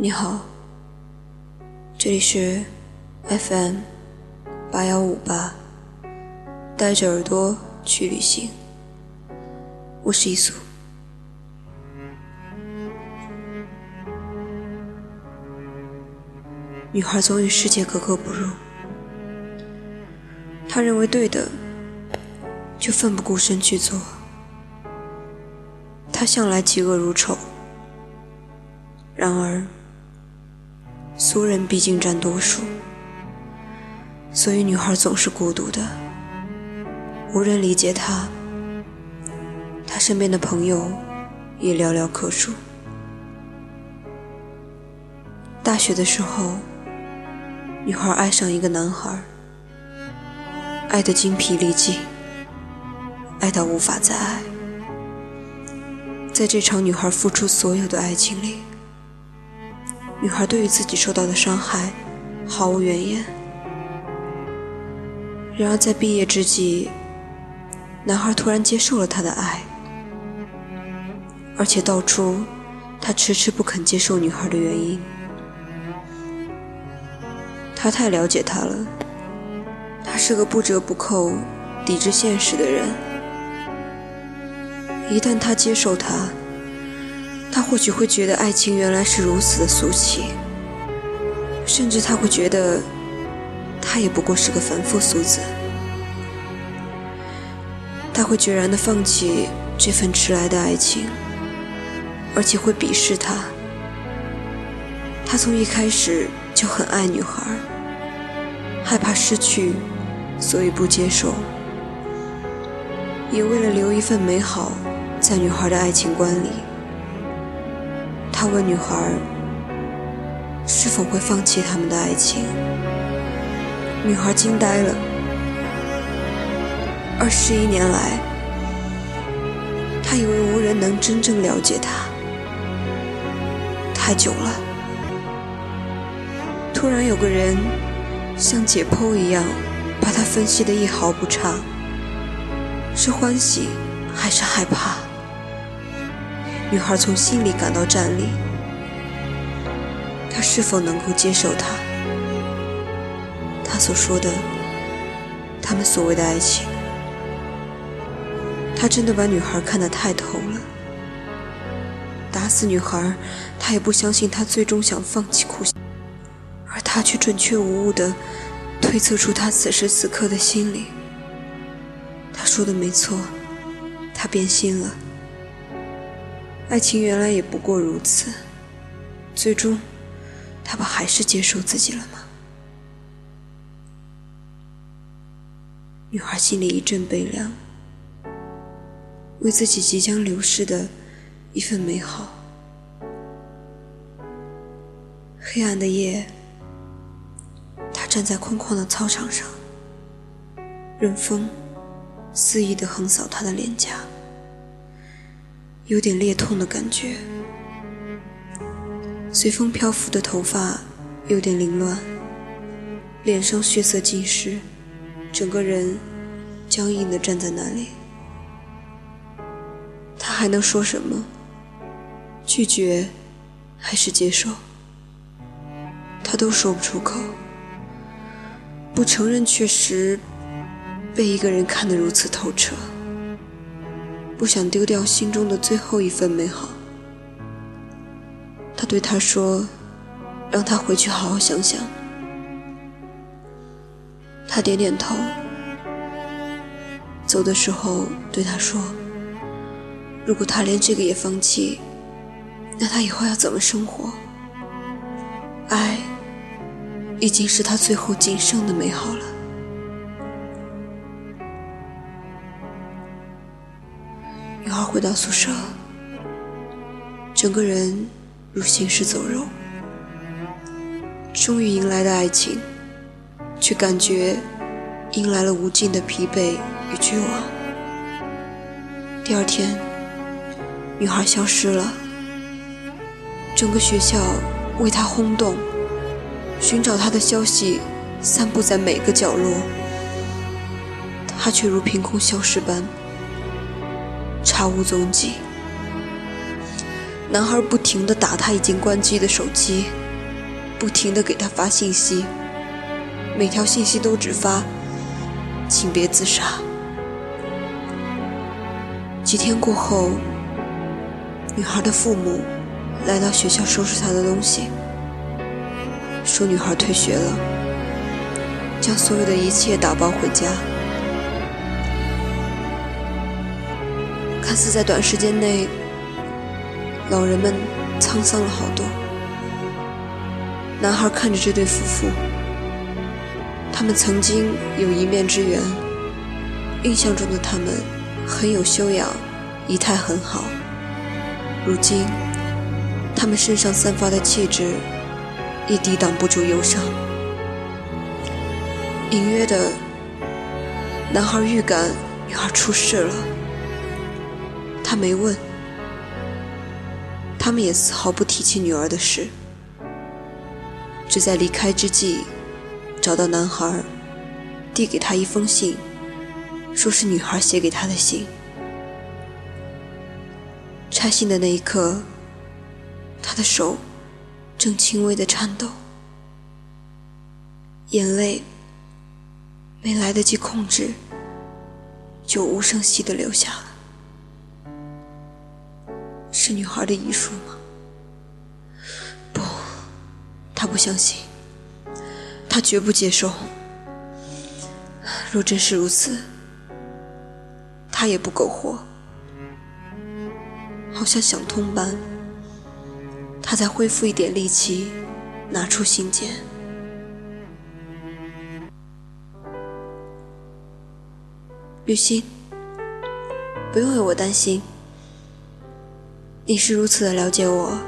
你好，这里是 FM 八幺五八，带着耳朵去旅行，我是一苏。女孩总与世界格格不入，她认为对的，就奋不顾身去做。她向来嫉恶如仇，然而俗人毕竟占多数，所以女孩总是孤独的，无人理解她。她身边的朋友也寥寥可数。大学的时候。女孩爱上一个男孩，爱得精疲力尽，爱到无法再爱。在这场女孩付出所有的爱情里，女孩对于自己受到的伤害毫无怨言。然而在毕业之际，男孩突然接受了她的爱，而且道出他迟迟不肯接受女孩的原因。他太了解她了，他是个不折不扣、抵制现实的人。一旦他接受她，他或许会觉得爱情原来是如此的俗气，甚至他会觉得，他也不过是个凡夫俗子。他会决然地放弃这份迟来的爱情，而且会鄙视他。他从一开始。就很爱女孩，害怕失去，所以不接受。也为了留一份美好在女孩的爱情观里，他问女孩是否会放弃他们的爱情。女孩惊呆了。二十一年来，他以为无人能真正了解他，太久了。突然有个人像解剖一样把他分析的一毫不差，是欢喜还是害怕？女孩从心里感到战栗。他是否能够接受他？他所说的，他们所谓的爱情，他真的把女孩看得太透了。打死女孩，他也不相信他最终想放弃苦。而他却准确无误的推测出他此时此刻的心理。他说的没错，他变心了。爱情原来也不过如此。最终，他不还是接受自己了吗？女孩心里一阵悲凉，为自己即将流逝的一份美好。黑暗的夜。站在空旷的操场上，任风肆意地横扫他的脸颊，有点裂痛的感觉。随风漂浮的头发有点凌乱，脸上血色尽失，整个人僵硬地站在那里。他还能说什么？拒绝还是接受？他都说不出口。不承认，确实被一个人看得如此透彻。不想丢掉心中的最后一份美好。他对他说：“让他回去好好想想。”他点点头。走的时候对他说：“如果他连这个也放弃，那他以后要怎么生活？”爱。已经是他最后仅剩的美好了。回到宿舍，整个人如行尸走肉。终于迎来的爱情，却感觉迎来了无尽的疲惫与绝望。第二天，女孩消失了，整个学校为她轰动。寻找她的消息，散布在每个角落，他却如凭空消失般，查无踪迹。男孩不停地打他已经关机的手机，不停地给他发信息，每条信息都只发“请别自杀”。几天过后，女孩的父母来到学校收拾她的东西，说女孩退学了，将所有的一切打包回家。看似在短时间内，老人们沧桑了好多。男孩看着这对夫妇，他们曾经有一面之缘，印象中的他们很有修养，仪态很好。如今，他们身上散发的气质，也抵挡不住忧伤。隐约的，男孩预感女孩出事了。他没问，他们也丝毫不提起女儿的事，只在离开之际，找到男孩，递给他一封信，说是女孩写给他的信。拆信的那一刻，他的手正轻微的颤抖，眼泪没来得及控制，就无声息的流下了。是女孩的遗书吗？不，他不相信，他绝不接受。若真是如此，他也不苟活。好像想通般，他再恢复一点力气，拿出信件。雨欣，不用为我担心。你是如此的了解我，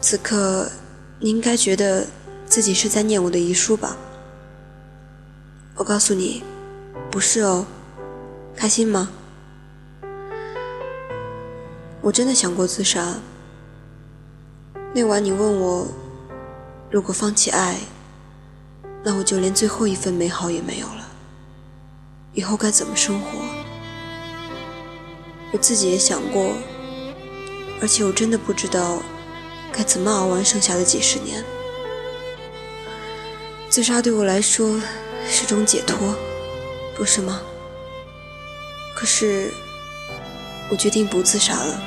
此刻你应该觉得自己是在念我的遗书吧？我告诉你，不是哦，开心吗？我真的想过自杀。那晚你问我，如果放弃爱，那我就连最后一份美好也没有了，以后该怎么生活？我自己也想过。而且我真的不知道该怎么熬完剩下的几十年。自杀对我来说是种解脱，不是吗？可是我决定不自杀了，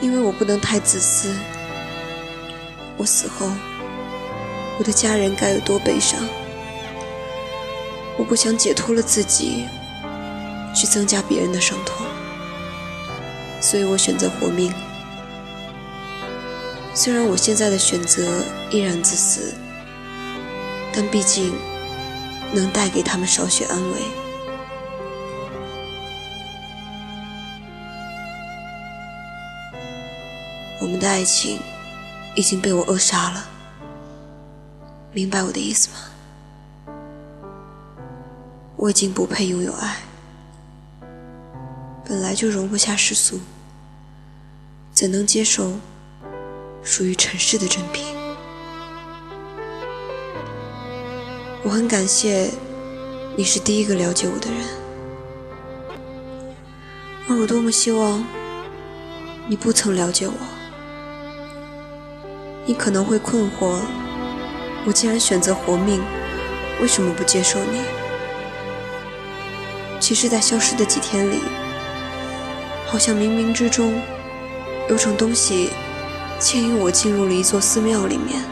因为我不能太自私。我死后，我的家人该有多悲伤？我不想解脱了自己，去增加别人的伤痛。所以我选择活命。虽然我现在的选择依然自私，但毕竟能带给他们少许安慰。我们的爱情已经被我扼杀了，明白我的意思吗？我已经不配拥有爱。本来就容不下世俗，怎能接受属于尘世的珍品？我很感谢你是第一个了解我的人，而我多么希望你不曾了解我。你可能会困惑，我既然选择活命，为什么不接受你？其实，在消失的几天里。好像冥冥之中，有种东西牵引我进入了一座寺庙里面。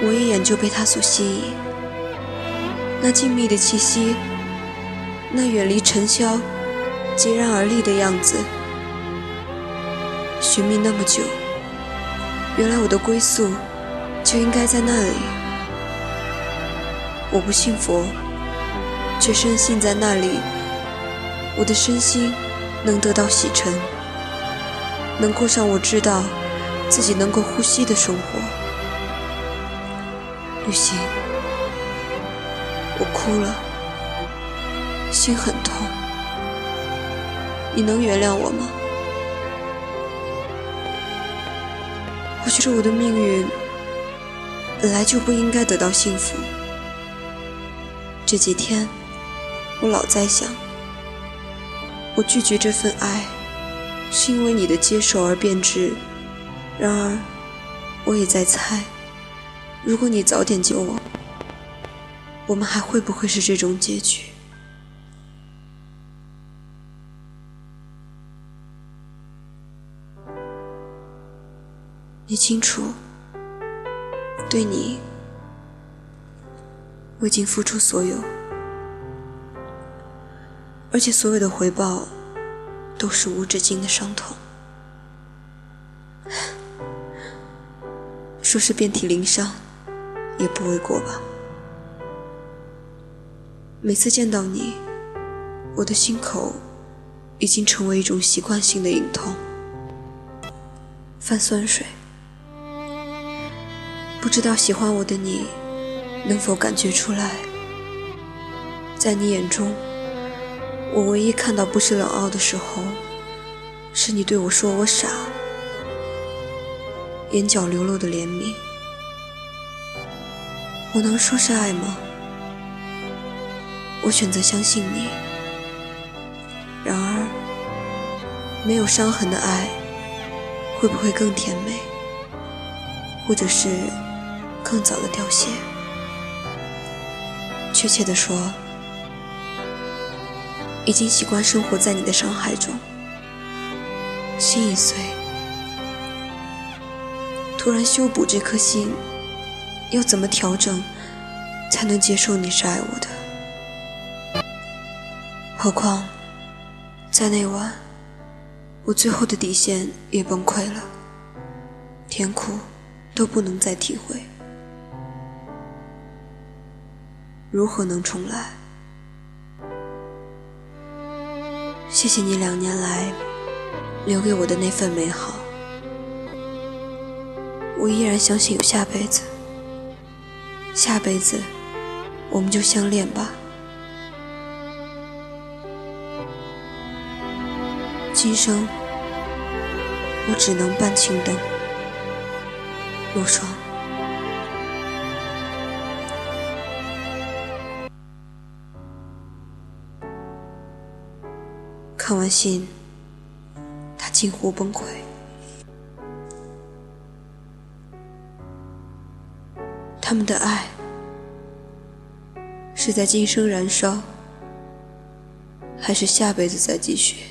我一眼就被它所吸引，那静谧的气息，那远离尘嚣、孑然而立的样子。寻觅那么久，原来我的归宿就应该在那里。我不信佛。却深信在那里，我的身心能得到洗尘，能过上我知道自己能够呼吸的生活。旅行，我哭了，心很痛，你能原谅我吗？我觉得我的命运本来就不应该得到幸福，这几天。我老在想，我拒绝这份爱，是因为你的接受而变质。然而，我也在猜，如果你早点救我，我们还会不会是这种结局？你清楚，对你，我已经付出所有，而且所有的回报都是无止境的伤痛。说是遍体鳞伤，也不为过吧。每次见到你，我的心口已经成为一种习惯性的隐痛，泛酸水。不知道喜欢我的你，能否感觉出来？在你眼中，我唯一看到不是冷傲的时候，是你对我说我傻，眼角流露的怜悯。我能说是爱吗？我选择相信你。然而，没有伤痕的爱，会不会更甜美？或者是？更早的凋谢。确切的说，已经习惯生活在你的伤害中，心已碎，突然修补这颗心，要怎么调整才能接受你是爱我的？何况，在那晚，我最后的底线也崩溃了，甜苦都不能再体会。如何能重来？谢谢你两年来留给我的那份美好，我依然相信有下辈子。下辈子我们就相恋吧。今生我只能伴青灯，陆霜。看完信，他近乎崩溃。他们的爱是在今生燃烧，还是下辈子再继续？